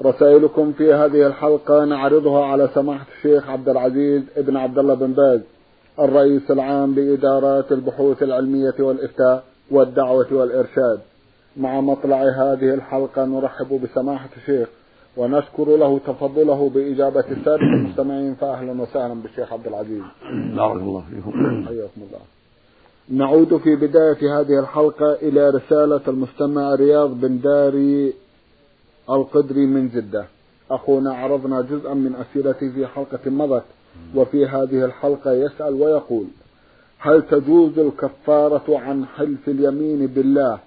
رسائلكم في هذه الحلقة نعرضها على سماحة الشيخ عبد العزيز ابن عبد الله بن باز الرئيس العام لإدارات البحوث العلمية والإفتاء والدعوة والإرشاد. مع مطلع هذه الحلقة نرحب بسماحة الشيخ ونشكر له تفضله بإجابة السادة المستمعين فأهلا وسهلا بالشيخ عبد العزيز. بارك الله فيكم. حياكم الله. نعود في بداية هذه الحلقة إلى رسالة المستمع رياض بن داري القدري من جدة. أخونا عرضنا جزءا من أسئلته في حلقة مضت وفي هذه الحلقة يسأل ويقول هل تجوز الكفارة عن حلف اليمين بالله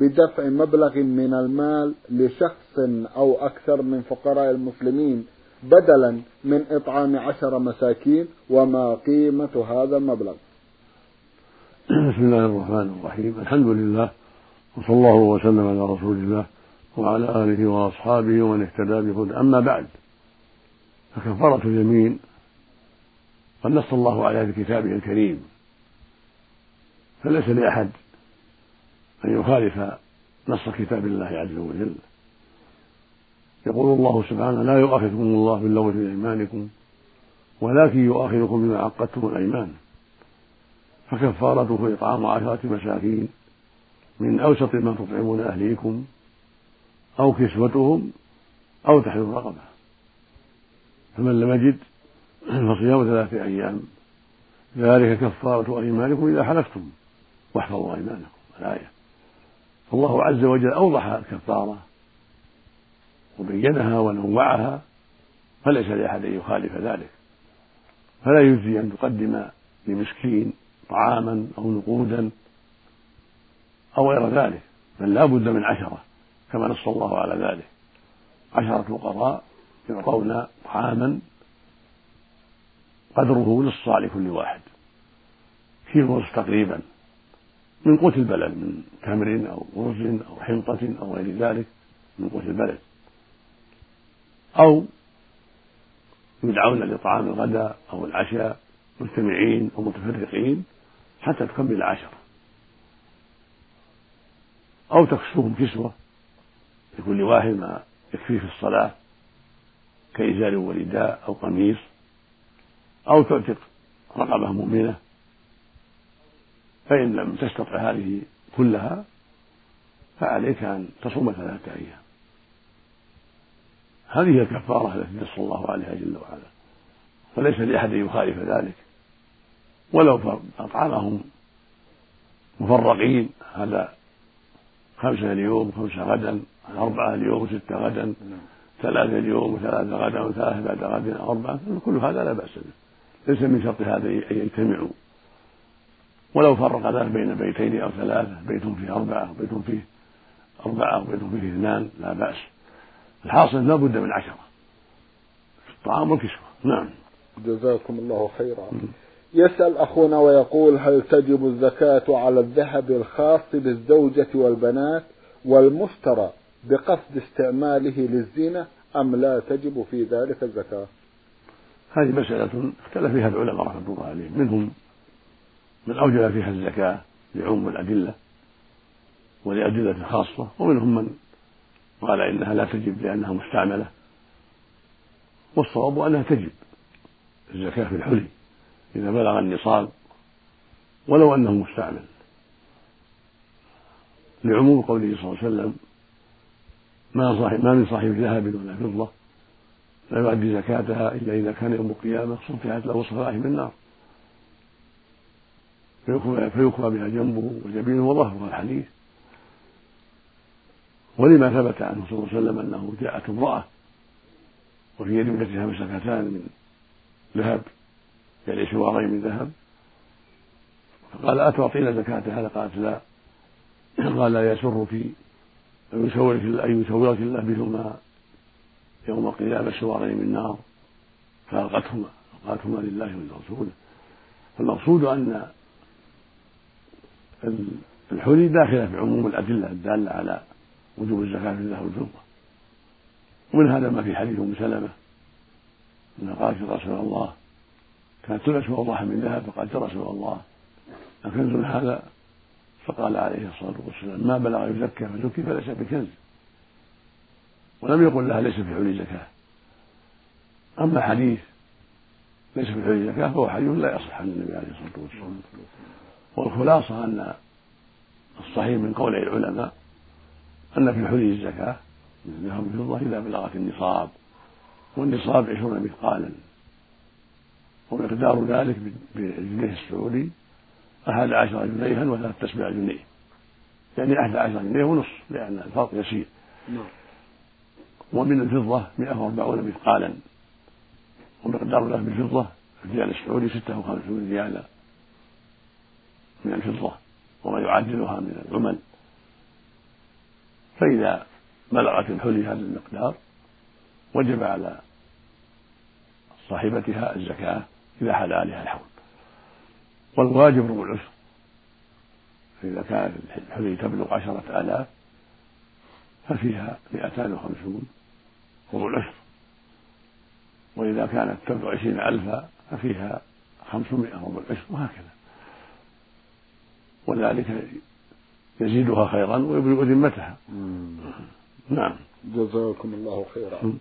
بدفع مبلغ من المال لشخص أو أكثر من فقراء المسلمين بدلا من إطعام عشر مساكين وما قيمة هذا المبلغ؟ بسم الله الرحمن الرحيم. الحمد لله وصلى الله وسلم على رسول الله. وعلى آله وأصحابه ومن اهتدى بهدى. أما بعد فكفارة اليمين قد نص الله عليها في كتابه الكريم. فليس لأحد أن يخالف نص كتاب الله عز وجل. يقول الله سبحانه لا يؤاخذكم الله باللغو في أيمانكم ولكن يؤاخذكم بما عقدتم الأيمان. فكفارته إطعام عشرة مساكين من أوسط ما تطعمون أهليكم. أو كسوتهم أو تحرير رقبة. فمن لم يجد فصيام ثلاثة أيام. ذلك كفارة أيمانكم إذا حلفتم. واحفظوا أيمانكم. الآية. فالله عز وجل أوضح الكفارة. وبينها ونوعها. فليس لأحد أن يخالف ذلك. فلا يجزي أن تقدم لمسكين طعاما أو نقودا أو غير ذلك. بل لا بد من عشرة. كما نص الله على ذلك. عشرة فقراء يعطون طعاما قدره نص لكل واحد. كيلو ونصف تقريبا. من قوت البلد من تمر أو رز أو حنطة أو غير ذلك من قوت البلد. أو يدعون لطعام الغداء أو العشاء مجتمعين أو متفرقين حتى تكمل العشرة أو تكسوهم كسوة. لكل واحد ما يكفيه في الصلاة كإزار ورداء أو قميص أو تعتق رقبة مؤمنة فإن لم تستطع هذه كلها فعليك أن تصوم ثلاثة أيام. هذه الكفارة التي نص الله عليها جل وعلا. وليس لأحد أن يخالف ذلك. ولو أطعمهم مفرقين هذا خمسة اليوم خمسة غدا أربعة اليوم وستة غدا ثلاثة اليوم وثلاثة غدا وثلاثة بعد غد أربعة كل هذا لا بأس به. ليس من شرط هذا أن يجتمعوا. ولو فرق ذلك بين بيتين أو ثلاثة بيت فيه أربعة وبيت فيه أربعة وبيت فيه اثنان لا بأس. الحاصل لا بد من عشرة. الطعام والكسوة نعم. جزاكم الله خيرا. يسأل أخونا ويقول هل تجب الزكاة على الذهب الخاص بالزوجة والبنات والمشترى بقصد استعماله للزينة أم لا تجب في ذلك الزكاة؟ هذه مسألة اختلف فيها العلماء رحمة الله عليهم. منهم من أوجب فيها الزكاة لعموم الأدلة ولأدلة خاصة ومنهم من قال إنها لا تجب لأنها مستعملة والصواب أنها تجب الزكاة في الحلي. إذا بلغ النصاب ولو أنه مستعمل لعموم قوله صلى الله عليه وسلم ما صاحب ما من صاحب ذهب ولا فضة لا يؤدي زكاتها إلا إذا كان يوم القيامة صفحت له صفائح من النار. فيكوى بها جنبه وجبينه وظهره الحديث. ولما ثبت عنه صلى الله عليه وسلم أنه جاءت امرأة وفي يد ابنتها مسكتان من ذهب يعني سوارين من ذهب؟ فقال أتعطينا زكاة هذا؟ قالت لا. قال لا يسرك أن يسورك أن يسورك الله بهما يوم القيامة سوارين من نار فألقتهما صدقاتهما لله ولرسوله. فالمقصود أن الحلي داخلة في عموم الأدلة الدالة على وجوب الزكاة في الذهب والفضة. ومن هذا ما في حديث أم سلمة أنها قالت رسول الله كانت تلبس وضاحا من ذهب فقالت يا رسول الله. أكنز هذا فقال عليه الصلاة والسلام ما بلغ يزكى فزكي فليس بكنز ولم يقل لها ليس في حلي زكاة أما حديث ليس في حلي زكاة فهو حديث لا يصح عن النبي عليه الصلاة والسلام. والخلاصة أن الصحيح من قول العلماء أن في حلي الزكاة من الذهب والفضة إذا بلغت النصاب والنصاب عشرون مثقالا. ومقدار ذلك بالجنيه السعودي أحد عشر جنيها وثلاث تسبع جنيه. يعني أحد عشر جنيه ونصف لأن الفرق يسير. نعم. ومن الفضة مئة وأربعون مثقالا. ومقدار ذلك بالفضة الريال السعودي ستة وخمسون ريالا. من الفضة وما يعادلها من العمل. فإذا بلغت الحلي هذا المقدار وجب على صاحبتها الزكاة إذا حل عليها الحول. والواجب ربع العشر. فإذا كانت الحلي تبلغ عشرة آلاف ففيها مئتان وخمسون ربع العشر. وإذا كانت تبلغ عشرين ألفا ففيها خمسمائة ربع العشر وهكذا. وذلك يزيدها خيرا ويبلغ ذمتها. نعم. جزاكم الله خيرا.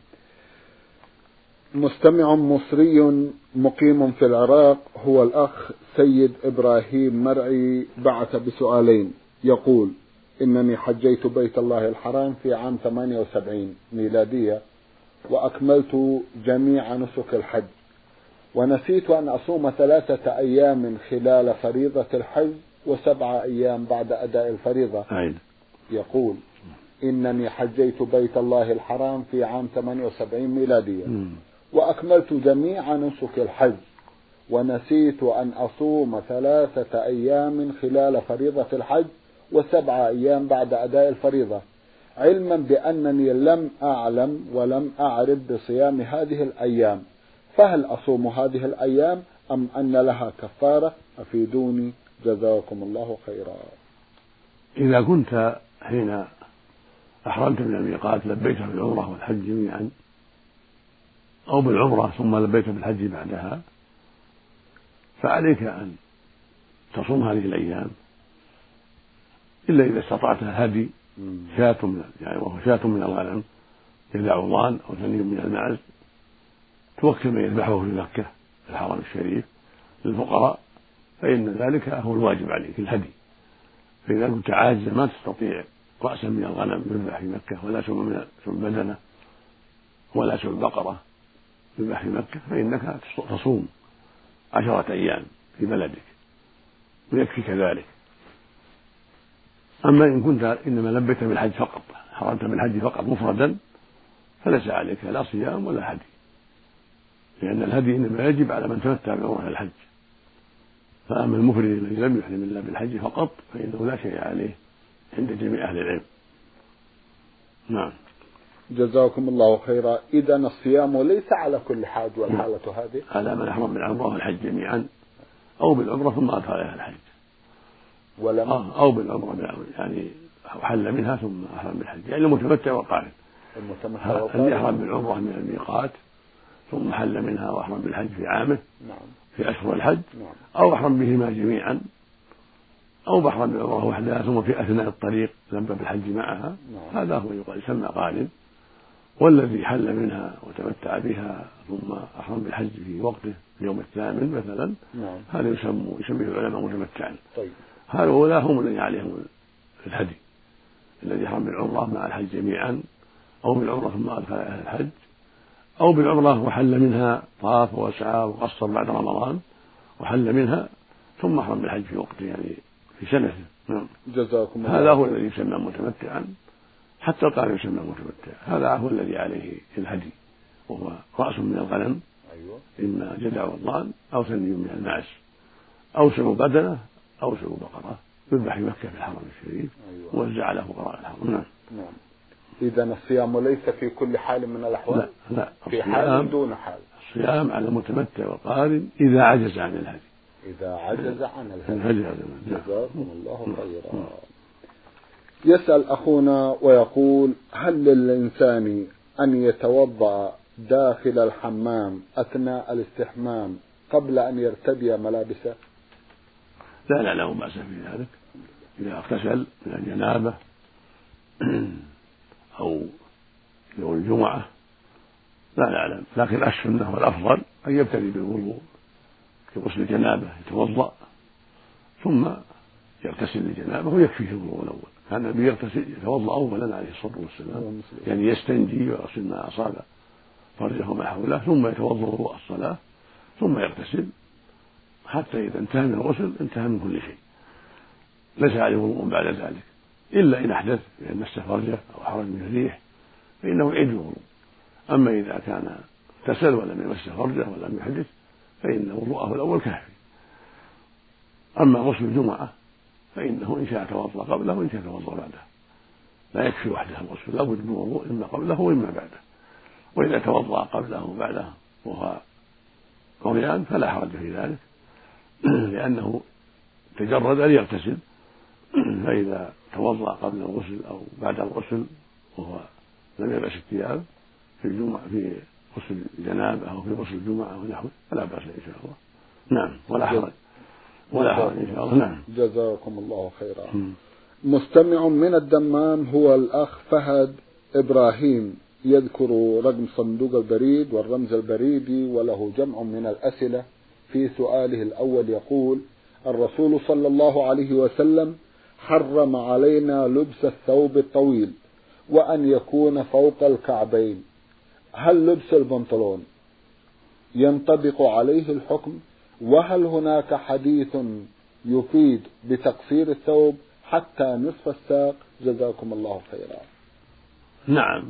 مستمع مصري مقيم في العراق هو الأخ سيد إبراهيم مرعي بعث بسؤالين. يقول إنني حجيت بيت الله الحرام في عام 78 ميلادية وأكملت جميع نسك الحج. ونسيت أن أصوم ثلاثة أيام خلال فريضة الحج وسبعة أيام بعد أداء الفريضة. عين. يقول إنني حجيت بيت الله الحرام في عام 78 ميلادية. وأكملت جميع نسك الحج. ونسيت أن أصوم ثلاثة أيام خلال فريضة الحج وسبعة أيام بعد أداء الفريضة. علما بأنني لم أعلم ولم أعرف بصيام هذه الأيام. فهل أصوم هذه الأيام أم أن لها كفارة؟ أفيدوني. جزاكم الله خيرا. إذا كنت حين أحرمت من الميقات لبيت بالعمرة والحج جميعا أو بالعمرة ثم لبيت بالحج بعدها فعليك أن تصوم هذه الأيام إلا إذا استطعت هدي شاة من يعني وهو شاة من الغنم إذا عضان أو ثني من المعز توكل من يذبحه في مكة في الحرم الشريف للفقراء فإن ذلك هو الواجب عليك الهدي. فإذا كنت عاجزا ما تستطيع رأسا من الغنم يذبح في مكة ولا سم من سم بدنة ولا سم بقرة. يذبح في مكة فإنك تصوم عشرة أيام في بلدك ويكفيك ذلك أما إن كنت إنما لبيت بالحج فقط حرمت بالحج فقط مفردا فليس عليك لا صيام ولا هدي لأن الهدي إنما يجب على من تمتع بعمرة الحج. فأما المفرد الذي لم يحرم إلا بالحج فقط فإنه لا شيء عليه عند جميع أهل العلم. نعم. جزاكم الله خيرا. إذا الصيام ليس على كل حاج والحالة هذه. على من أحرم بالعمرة والحج جميعا. أو بالعمرة ثم أدخل عليها الحج. ولم أو بالعمرة يعني حل منها ثم أحرم بالحج. يعني المتمتع والقارن. المتمتع والقارن. الذي أحرم بالعمرة من الميقات ثم حل منها وأحرم بالحج في عامه. نعم. في أشهر الحج. نعم. أو أحرم بهما جميعا. أو بحرم بالعمرة وحدها ثم في أثناء الطريق لبى بالحج معها. نعم. هذا هو يقال يسمى قارن. والذي حل منها وتمتع بها ثم أحرم بالحج في وقته اليوم الثامن مثلا نعم. هذا يسمى يسميه العلماء متمتعا طيب. هؤلاء هم الذين عليهم الهدي. الذي حرم بالعمرة مع الحج جميعا أو بالعمرة ثم أدخل الحج أو بالعمرة وحل منها طاف وسعى وقصر بعد رمضان وحل منها ثم أحرم بالحج في وقته يعني في سنته. نعم. جزاكم الله هذا هو الذي يسمى متمتعا. حتى القارئ يسمى متمتع هذا هو الذي عليه الهدي وهو رأس من الغنم. أيوة. إما جدع والضان أو ثني من المعز أو سمو بدنة أو سمو بقرة. يذبح في مكة في الحرم الشريف أيوة. ووزع على فقراء الحرم. نعم. نعم. إذا الصيام ليس في كل حال من الأحوال؟ لا لا. في حال دون حال. الصيام على المتمتع والقارن إذا عجز عن الهدي. إذا عجز عن الهدي. الهدي. جزاكم الله خيرا. يسأل أخونا ويقول هل للإنسان أن يتوضأ داخل الحمام أثناء الاستحمام قبل أن يرتدي ملابسه؟ لا لا لا بأس في ذلك. إذا اغتسل من الجنابة أو يوم الجمعة لا نعلم لكن السنة والأفضل أن يبتدي بالوضوء في غسل الجنابة يتوضأ ثم يغتسل للجنابة ويكفيه الوضوء الأول. كان النبي يغتسل يتوضأ أولا عليه الصلاة والسلام. يعني يستنجي ويغسل ما أصاب فرجه ما حوله ثم يتوضأ وضوء الصلاة ثم يغتسل. حتى إذا انتهى من الغسل انتهى من كل شيء. ليس عليه وضوء بعد ذلك. إلا إن أحدث بأن مس فرجه أو خرج من الريح فإنه يعيد الوضوء. أما إذا كان اغتسل ولم يمس فرجه ولم يحدث فإن وضوءه الأول كافي. أما غسل الجمعة فإنه إن شاء توضأ قبله وإن شاء توضأ بعده. لا يكفي وحده الغسل لابد من وضوء إما قبله وإما بعده. وإذا توضأ قبله وبعده وهو عريان فلا حرج في ذلك لأنه تجرد ليغتسل فإذا توضأ قبل الغسل أو بعد الغسل وهو لم يلبس الثياب في الجمعة في غسل الجنابة أو في غسل الجمعة ونحوه فلا بأس إن شاء الله. نعم ولا حرج. ولا حرج إن شاء الله. نعم. جزاكم الله خيرا. مستمع من الدمام هو الأخ فهد إبراهيم. يذكر رقم صندوق البريد والرمز البريدي وله جمع من الأسئلة. في سؤاله الأول يقول الرسول صلى الله عليه وسلم حرم علينا لبس الثوب الطويل وأن يكون فوق الكعبين. هل لبس البنطلون ينطبق عليه الحكم؟ وهل هناك حديث يفيد بتقصير الثوب حتى نصف الساق؟ جزاكم الله خيرا. نعم.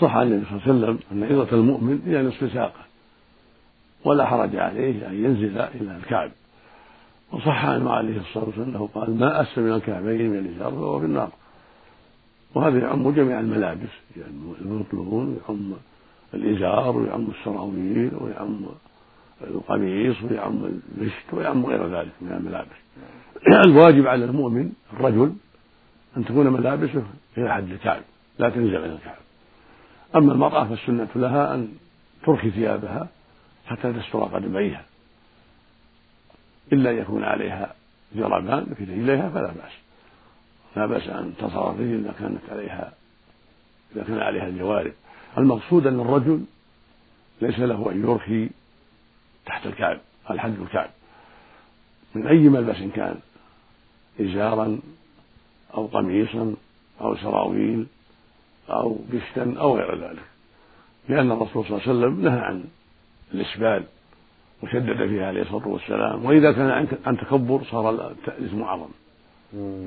صح عن النبي صلى الله عليه وسلم أن عظة المؤمن إلى نصف ساقه ولا حرج عليه أن ينزل إلى الكعب. وصح عنه عليه الصلاة والسلام أنه قال ما أسفل من الكعبين من الإزار فهو في النار. وهذا يعم جميع الملابس يعني البنطلون يعم الإزار ويعم السراويل ويعم القميص ويعم المشت ويعم غير ذلك من الملابس. الواجب على المؤمن الرجل أن تكون ملابسه إلى حد الكعب لا تنزل إلى الكعب أما المرأة فالسنة لها أن ترخي ثيابها حتى تستر قدميها. إلا يكون عليها جربان في رجليها فلا بأس. لا بأس أن تصر الرجل إذا كانت عليها إذا كان عليها الجوارب. المقصود أن الرجل ليس له أن يرخي تحت الكعب الحد الكعب من أي ملبس كان إزارا أو قميصا أو سراويل أو بشتا أو غير ذلك. لأن الرسول صلى الله عليه وسلم نهى عن الإسبال وشدد فيها عليه الصلاة والسلام. وإذا كان عن تكبر صار الإثم أعظم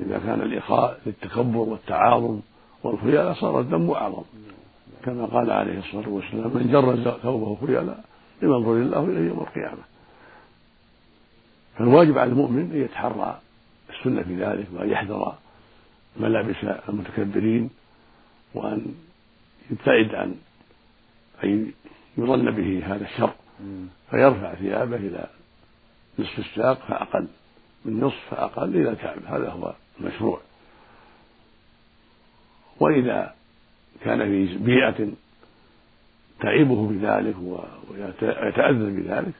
إذا كان الإخاء للتكبر والتعاظم والخيلاء صار الذنب أعظم. كما قال عليه الصلاة والسلام من جر ثوبه خيلاء ينظر الله إليه يوم القيامة. فالواجب على المؤمن أن يتحرى السنة في ذلك وأن يحذر ملابس المتكبرين وأن يبتعد عن أن يظن به هذا الشر. فيرفع ثيابه إلى نصف الساق فأقل من نصف فأقل إلى الكعب هذا هو المشروع. وإذا كان في بيئة تعيبه بذلك ويتأذى بذلك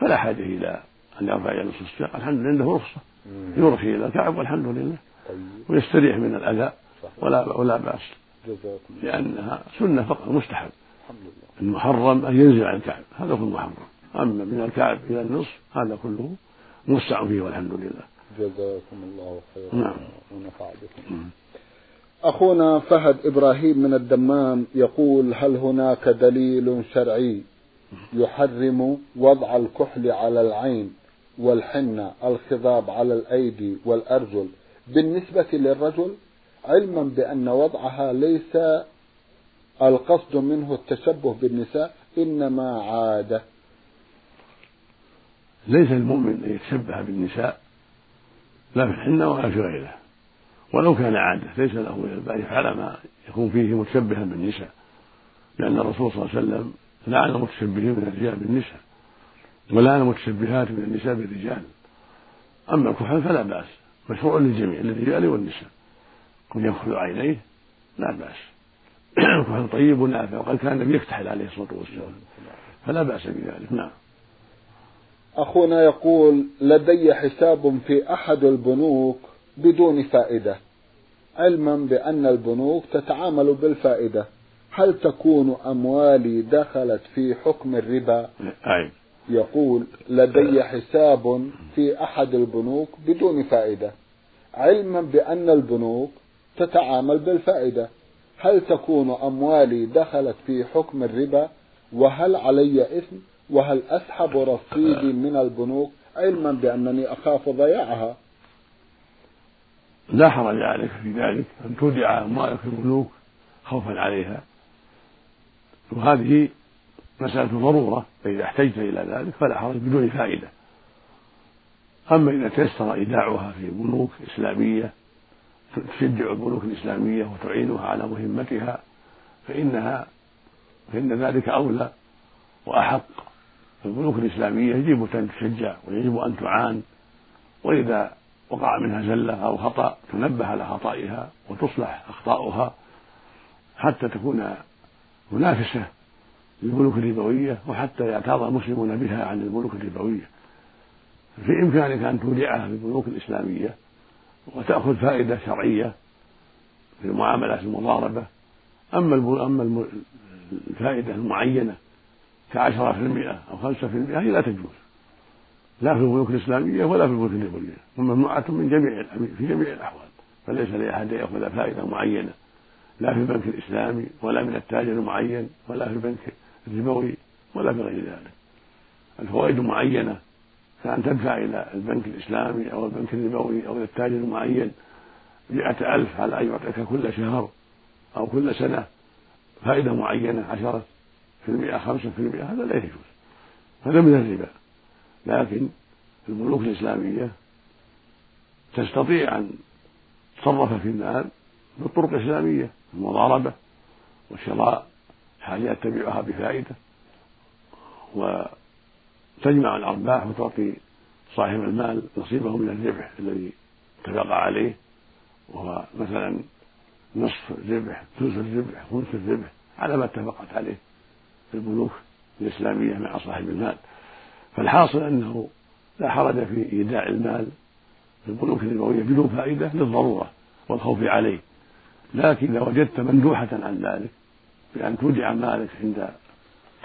فلا حاجة إلى أن يرفع إلى نصف الساق. الحمد لله عنده رخصة. يرخي إلى الكعب والحمد لله. طيب. ويستريح من الأذى ولا ولا بأس. لأنها سنة فقط مستحب. المحرم أن ينزل عن الكعب هذا هو المحرم أما من الكعب إلى النصف هذا كله موسع فيه والحمد لله. جزاكم الله خيرا. نعم. ونفع بكم. أخونا فهد إبراهيم من الدمام يقول هل هناك دليل شرعي يحرم وضع الكحل على العين والحنة الخضاب على الأيدي والأرجل بالنسبة للرجل؟ علما بأن وضعها ليس القصد منه التشبه بالنساء إنما عادة. ليس المؤمن أن يتشبه بالنساء لا في الحنة ولا في غيره ولو كان عادة ليس له أن يفعل ما يكون فيه متشبها بالنساء لأن الرسول صلى الله عليه وسلم لعن المتشبهين من الرجال بالنساء ولعن المتشبهات من النساء بالرجال. أما الكحل فلا بأس مشروع للجميع للرجال والنساء. كن يكحل عينيه لا بأس. الكحل طيب ونافع وقد كان النبي يكتحل عليه الصلاة والسلام. فلا بأس بذلك نعم. أخونا يقول لدي حساب في أحد البنوك بدون فائدة. علما بأن البنوك تتعامل بالفائدة. هل تكون أموالي دخلت في حكم الربا؟ أي. يقول لدي حساب في أحد البنوك بدون فائدة. علما بأن البنوك تتعامل بالفائدة. هل تكون أموالي دخلت في حكم الربا؟ وهل علي إثم؟ وهل أسحب رصيدي من البنوك؟ علما بأنني أخاف ضياعها. لا حرج عليك في ذلك أن تودع أموالك في البنوك خوفا عليها. وهذه مسألة ضرورة فإذا احتجت إلى ذلك فلا حرج بدون فائدة. أما إذا تيسر إيداعها في بنوك إسلامية تشجع البنوك الإسلامية وتعينها على مهمتها فإنها فإن ذلك أولى وأحق. البنوك الإسلامية يجب أن تشجع ويجب أن تعان. وإذا وقع منها زلة أو خطأ تنبه على خطئها وتصلح أخطاؤها حتى تكون منافسة للبنوك الربوية وحتى يعتاض المسلمون بها عن البنوك الربوية. في إمكانك أن تودعها في البنوك الإسلامية وتأخذ فائدة شرعية في المعاملات المضاربة. أما أما الفائدة المعينة كعشرة في المئة أو خمسة في المئة هي لا تجوز. لا في البنوك الإسلامية ولا في البنوك الربوية وممنوعة من جميع في جميع الأحوال فليس لأحد أن يأخذ فائدة معينة لا في البنك الإسلامي ولا من التاجر المعين ولا في البنك الربوي ولا في غير ذلك. الفوائد معينة كأن تدفع إلى البنك الإسلامي أو البنك الربوي أو إلى التاجر المعين مئة ألف على أن يعطيك كل شهر أو كل سنة فائدة معينة عشرة في المئة خمسة في المئة هذا لا يجوز هذا من الربا. لكن البنوك الإسلامية تستطيع أن تصرف في المال بالطرق الإسلامية المضاربة وشراء حاجات تبيعها بفائدة وتجمع الأرباح وتعطي صاحب المال نصيبه من الربح الذي اتفق عليه وهو مثلا نصف الربح ثلث الربح خمس الربح على ما اتفقت عليه البنوك الإسلامية مع صاحب المال. فالحاصل أنه لا حرج في إيداع المال في البنوك الربوية بدون فائدة للضرورة والخوف عليه. لكن إذا وجدت مندوحة عن ذلك بأن تودع مالك عند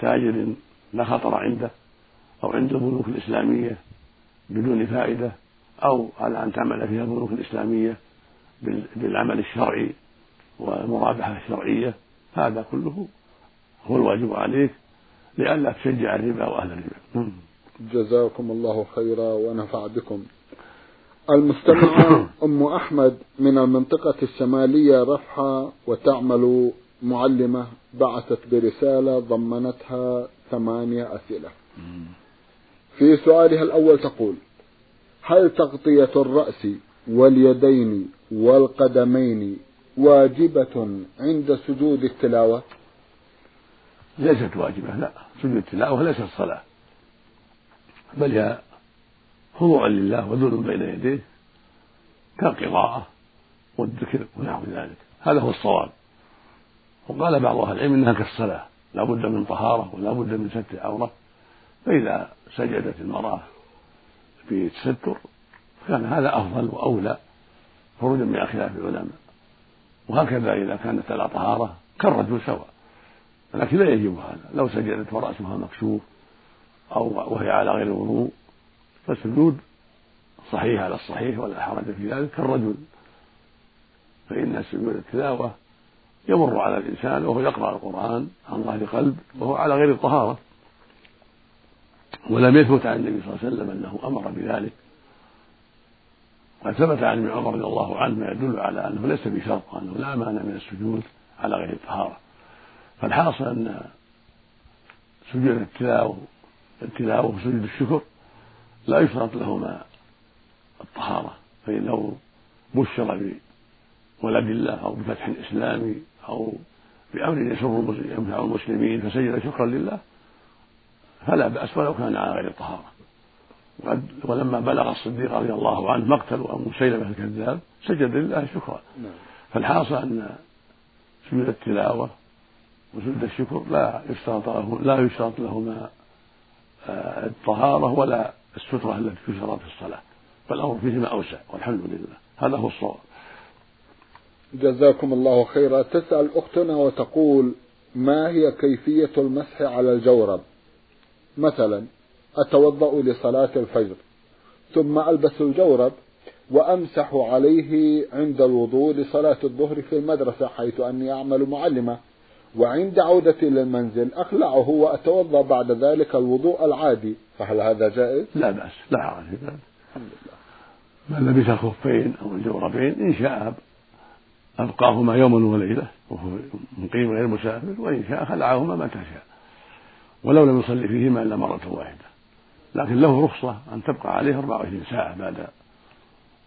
تاجر لا خطر عنده أو عند البنوك الإسلامية بدون فائدة أو على أن تعمل فيها البنوك الإسلامية بالعمل الشرعي والمرابحة الشرعية هذا كله هو الواجب عليك لئلا تشجع الربا وأهل الربا. جزاكم الله خيرا ونفع بكم. المستمعة أم أحمد من المنطقة الشمالية رفحة وتعمل معلمة بعثت برسالة ضمنتها ثمانية أسئلة. في سؤالها الأول تقول هل تغطية الرأس واليدين والقدمين واجبة عند سجود التلاوة؟ ليست واجبة لا. سجود التلاوة ليست صلاة بل هي خضوع لله وذل بين يديه كالقراءة والذكر ونحو ذلك. هذا هو الصواب. وقال بعض أهل العلم إنها كالصلاة. لا بد من طهارة ولا بد من ستر العورة فإذا سجدت المرأة في تستر كان هذا أفضل وأولى خروجا من خلاف العلماء. وهكذا إذا كانت على طهارة كالرجل سواء. لكن لا يجب هذا. لو سجدت ورأسها مكشوف أو وهي على غير الوضوء. فالسجود صحيح على الصحيح ولا حرج في ذلك. كالرجل. فإن سجود التلاوة يمر على الإنسان وهو يقرأ القرآن عن ظهر قلب وهو على غير الطهارة. ولم يثبت عن النبي صلى الله عليه وسلم أنه أمر بذلك. قد ثبت عن ابن عمر رضي الله عنه ما يدل على أنه ليس بشرط وأنه لا مانع من السجود على غير الطهارة. فالحاصل أن سجود التلاوة التلاوة وسجود الشكر لا يشترط لهما الطهارة فإنه بشر بولد الله أو بفتح إسلامي أو بأمر يسر ينفع المسلمين فسجد شكرا لله فلا بأس ولو كان على غير الطهارة ولما بلغ الصديق رضي الله عنه مقتل أبو مسيلمة الكذاب سجد لله شكرا نعم. فالحاصل أن سجود التلاوة وسجود الشكر لا يشترط له لا يشترط لهما الطهارة ولا السترة التي تشترط في الصلاة. فالأمر فيهما أوسع والحمد لله. هذا هو الصواب. جزاكم الله خيرا. تسأل أختنا وتقول ما هي كيفية المسح على الجورب مثلا أتوضأ لصلاة الفجر ثم ألبس الجورب وأمسح عليه عند الوضوء لصلاة الظهر في المدرسة حيث أني أعمل معلمة. وعند عودتي للمنزل أخلعه وأتوضأ بعد ذلك الوضوء العادي. فهل هذا جائز؟ لا بأس لا حرج في ذلك الحمد لله من لبس الخفين أو الجوربين إن شاء أبقاهما يوما وليلة وهو مقيم غير مسافر وإن شاء خلعهما متى شاء ولو لم يصلي فيهما إلا مرة واحدة. لكن له رخصة أن تبقى عليه 24 ساعة بعد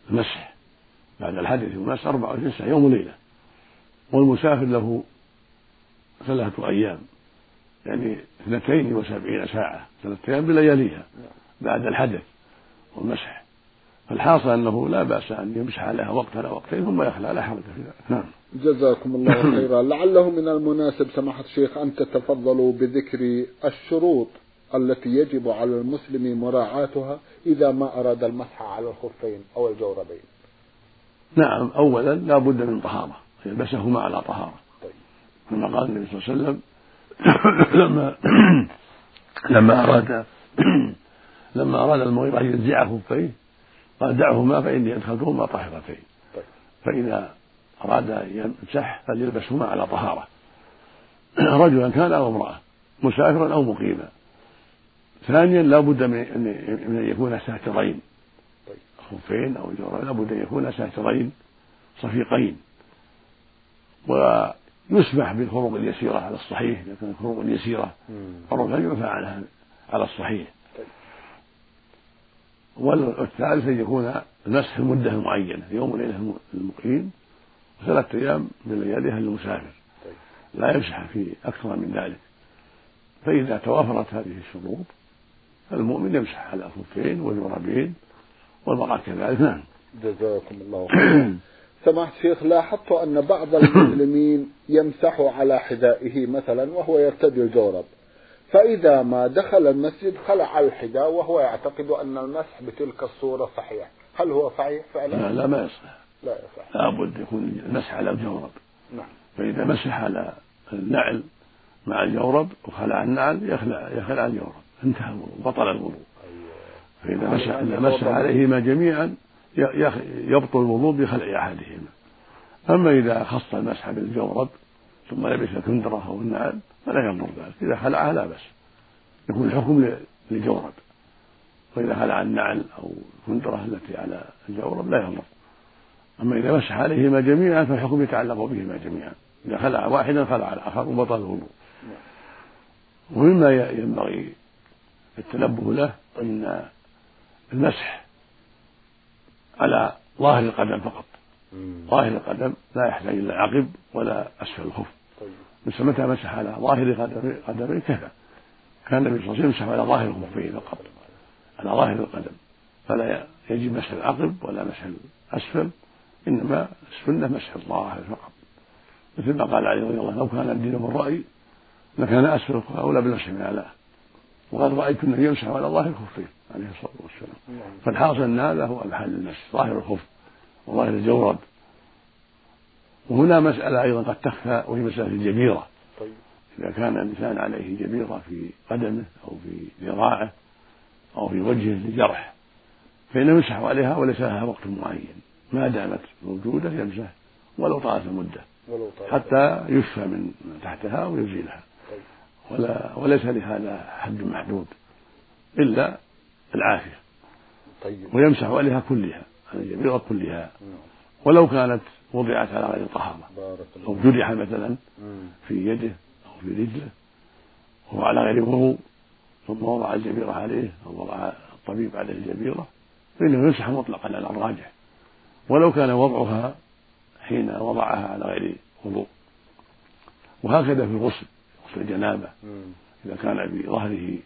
المسح بعد الحدث والمسح 24 ساعة يوم وليلة. والمسافر له ثلاثة أيام. يعني اثنتين وسبعين ساعة. ثلاثة أيام بلياليها بعد الحدث والمسح. فالحاصل أنه لا بأس أن يمسح عليها وقت على وقتين ثم يخلع لا حرج في ذلك نعم. جزاكم الله خيرا. لعله من المناسب سماحة الشيخ أن تتفضلوا بذكر الشروط التي يجب على المسلم مراعاتها إذا ما أراد المسح على الخفين أو الجوربين. نعم. أولا لا بد من طهارة. يلبسهما على طهارة. كما قال النبي صلى الله عليه وسلم لما لما أراد لما أراد المغيرة أن ينزع خفيه قال دعهما فإني أدخلتهما طاهرتين. فإذا أراد أن يمسح فليلبسهما على طهارة. رجلا كان أو امرأة مسافرا أو مقيما. ثانيا لا بد من أن يكون ساترين. خفين أو جورين لا بد أن يكون ساترين صفيقين. ويسمح بالفروق اليسيرة على الصحيح إذا كانت الفروق اليسيرة الرفع يرفع عنها على الصحيح. والثالث أن يكون المسح المدة المعينة يوم وليلة المقيم وثلاثة أيام من لياليها للمسافر. لا يمسح في أكثر من ذلك. فإذا توافرت هذه الشروط فالمؤمن يمسح على الخفين والجرابين والمرأة كذلك. نعم. جزاكم الله خيرا. سماحة الشيخ لاحظت أن بعض المسلمين يمسح على حذائه مثلا وهو يرتدي الجورب. فإذا ما دخل المسجد خلع الحذاء وهو يعتقد أن المسح بتلك الصورة صحيح. هل هو صحيح فعلا؟ لا لا ما يصح. لا يصح. لابد يكون المسح على الجورب. نعم. فإذا مسح على النعل مع الجورب وخلع النعل يخلع يخلع الجورب. انتهى الوضوء بطل الوضوء. فإذا مسح إذا مسح عليهما جميعا يبطل الوضوء بخلع أحدهما أما إذا خص المسح بالجورب ثم لبس الكندرة أو النعل فلا يضر ذلك. إذا خلعها لا بأس. يكون الحكم للجورب. وإذا خلع النعل أو الكندرة التي على الجورب لا يضر أما إذا مسح عليهما جميعا فالحكم يتعلق بهما جميعا. إذا خلع واحدا خلع الآخر وبطل الوضوء. ومما ينبغي التنبه له أن المسح على ظاهر القدم فقط. ظاهر القدم لا يحتاج إلى عقب ولا أسفل الخف طيب. متى مسح على ظاهر قدمه؟ كفى كان النبي صلى الله عليه وسلم يمسح على ظاهر الخفين فقط. على ظاهر القدم. فلا يجب مسح العقب ولا مسح الأسفل إنما السنة مسح الظاهر فقط. مثل ما قال علي رضي الله عنه لو كان الدين بالرأي لكان أسفل أولى بالمسح من أعلاه وقد رأيت النبي يمسح على ظاهر الخفين عليه الصلاة والسلام. فالحاصل أن هذا هو محل المسح ظاهر الخف وظاهر الجورب. وهنا مسألة أيضا قد تخفى وهي مسألة الجبيرة. طيب. إذا كان الإنسان عليه جبيرة في قدمه أو في ذراعه أو في وجهه لجرح فإنه يمسح عليها وليس لها وقت معين. ما دامت موجودة يمسح ولو طالت المدة حتى يشفى من تحتها ويزيلها. ولا وليس لهذا حد محدود. إلا العافية. طيب. ويمسح عليها كلها على الجبيرة كلها. نعم. ولو كانت وضعت على غير طهارة. أو جرح مثلا في يده أو في رجله وهو على غير وضوء ثم وضع الجبيرة عليه أو وضع الطبيب عليه الجبيرة فإنه يمسح مطلقا على الراجح. ولو كان وضعها حين وضعها على غير وضوء. وهكذا في الغسل غسل الجنابة. إذا كان في ظهره لا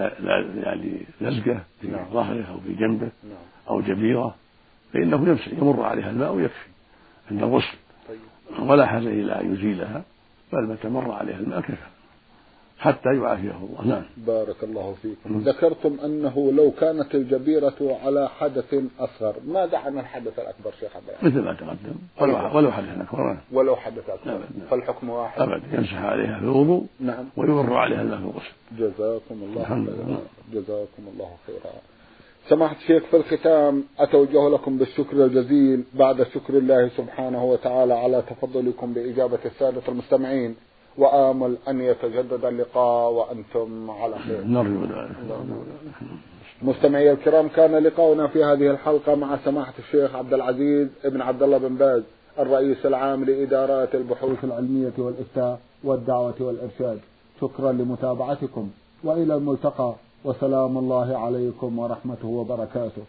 يعني لزقة في نعم. ظهره أو في جنبه نعم. أو جبيرة فإنه يمسح يمر عليها الماء ويكفي عند الغسل طيب. ولا حاجة إلى أن يزيلها بل متى مر عليها الماء كفى حتى يعافيه الله. نعم. بارك الله فيكم. ذكرتم أنه لو كانت الجبيرة على حدث أصغر ماذا عن الحدث الأكبر شيخ عبد مثل ما تقدم. ولو, ولو حدث أكبر ولو حدث أكبر. نعم. فالحكم واحد. أبدا. يمسح عليها في الوضوء نعم. ويمر عليها الماء في الغسل جزاكم الله خيرا. جزاكم الله خيرا. سماحة الشيخ في الختام أتوجه لكم بالشكر الجزيل بعد شكر الله سبحانه وتعالى على تفضلكم بإجابة السادة المستمعين. وآمل أن يتجدد اللقاء وأنتم على خير. نرجو ذلك مستمعي الكرام كان لقاؤنا في هذه الحلقة مع سماحة الشيخ عبد العزيز ابن عبد الله بن باز الرئيس العام لإدارات البحوث العلمية والإفتاء والدعوة والإرشاد. شكرا لمتابعتكم وإلى الملتقى وسلام الله عليكم ورحمته وبركاته.